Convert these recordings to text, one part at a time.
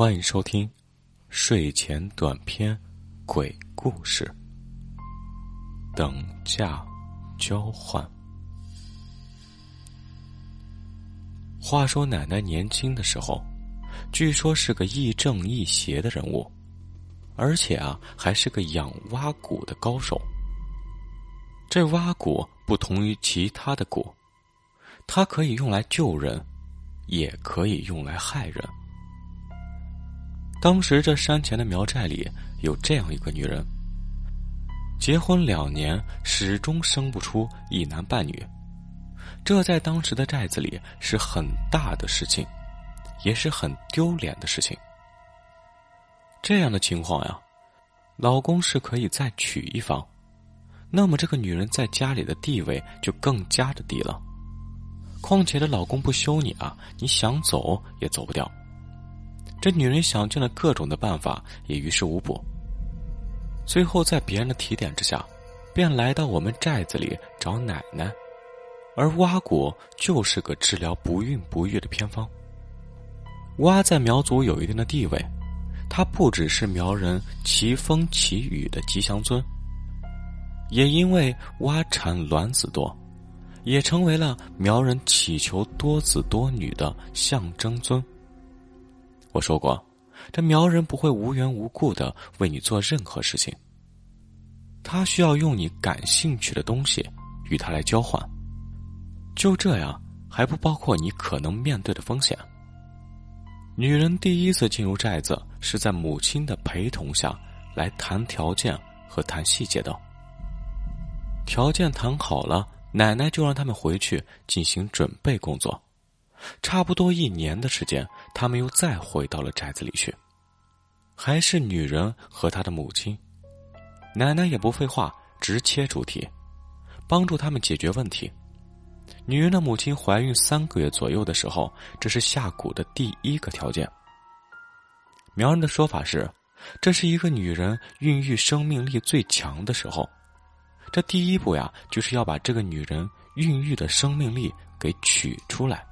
欢迎收听睡前短篇鬼故事。等价交换。话说奶奶年轻的时候，据说是个亦正亦邪的人物，而且啊，还是个养蛙骨的高手。这蛙骨不同于其他的骨，它可以用来救人，也可以用来害人。当时这山前的苗寨里有这样一个女人，结婚两年始终生不出一男半女，这在当时的寨子里是很大的事情，也是很丢脸的事情。这样的情况呀，老公是可以再娶一房，那么这个女人在家里的地位就更加的低了。况且这老公不休你啊，你想走也走不掉。这女人想尽了各种的办法，也于事无补。最后，在别人的提点之下，便来到我们寨子里找奶奶。而蛙果就是个治疗不孕不育的偏方。蛙在苗族有一定的地位，它不只是苗人祈风祈雨的吉祥尊，也因为蛙产卵子多，也成为了苗人祈求多子多女的象征尊。我说过，这苗人不会无缘无故的为你做任何事情。他需要用你感兴趣的东西与他来交换。就这样，还不包括你可能面对的风险。女人第一次进入寨子是在母亲的陪同下来谈条件和谈细节的。条件谈好了，奶奶就让他们回去进行准备工作。差不多一年的时间，他们又再回到了宅子里去，还是女人和她的母亲。奶奶也不废话，直切主题，帮助他们解决问题。女人的母亲怀孕三个月左右的时候，这是下蛊的第一个条件。苗人的说法是，这是一个女人孕育生命力最强的时候，这第一步呀，就是要把这个女人孕育的生命力给取出来。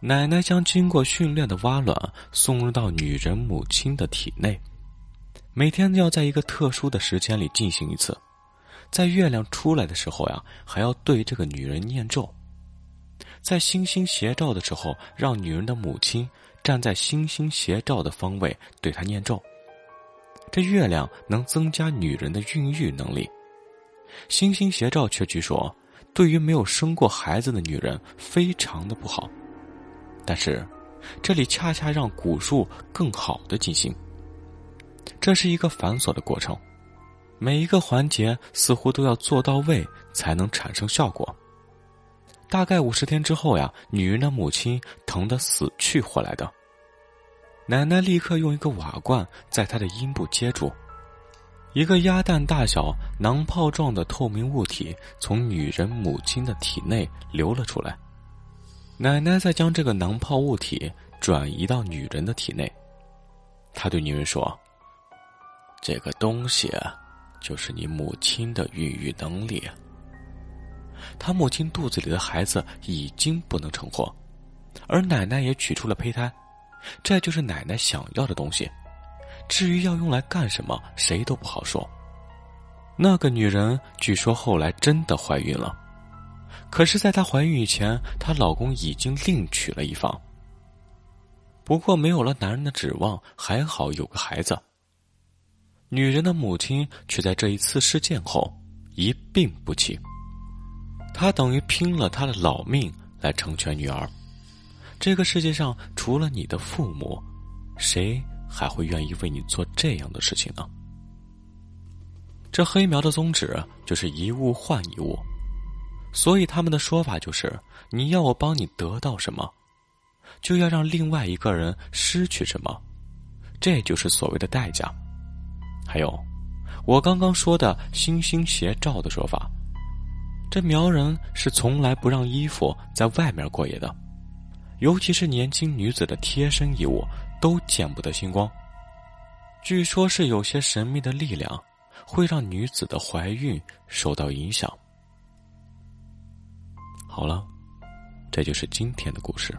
奶奶将经过训练的蛙卵送入到女人母亲的体内，每天要在一个特殊的时间里进行一次，在月亮出来的时候呀，还要对这个女人念咒，在星星斜照的时候，让女人的母亲站在星星斜照的方位对她念咒。这月亮能增加女人的孕育能力，星星斜照却据说对于没有生过孩子的女人非常的不好。但是，这里恰恰让蛊术更好的进行。这是一个繁琐的过程，每一个环节似乎都要做到位才能产生效果。大概五十天之后呀，女人的母亲疼得死去活来的。奶奶立刻用一个瓦罐在她的阴部接住，一个鸭蛋大小囊泡状的透明物体从女人母亲的体内流了出来。奶奶再将这个囊泡物体转移到女人的体内，她对女人说：“这个东西就是你母亲的孕育能力。她母亲肚子里的孩子已经不能成活，而奶奶也取出了胚胎，这就是奶奶想要的东西。至于要用来干什么，谁都不好说。那个女人据说后来真的怀孕了。”可是，在她怀孕以前，她老公已经另娶了一房。不过，没有了男人的指望，还好有个孩子。女人的母亲却在这一次事件后一病不起。她等于拼了她的老命来成全女儿。这个世界上，除了你的父母，谁还会愿意为你做这样的事情呢？这黑苗的宗旨就是一物换一物。所以他们的说法就是：你要我帮你得到什么，就要让另外一个人失去什么，这就是所谓的代价。还有，我刚刚说的星星斜照的说法，这苗人是从来不让衣服在外面过夜的，尤其是年轻女子的贴身衣物都见不得星光。据说是有些神秘的力量，会让女子的怀孕受到影响。好了，这就是今天的故事。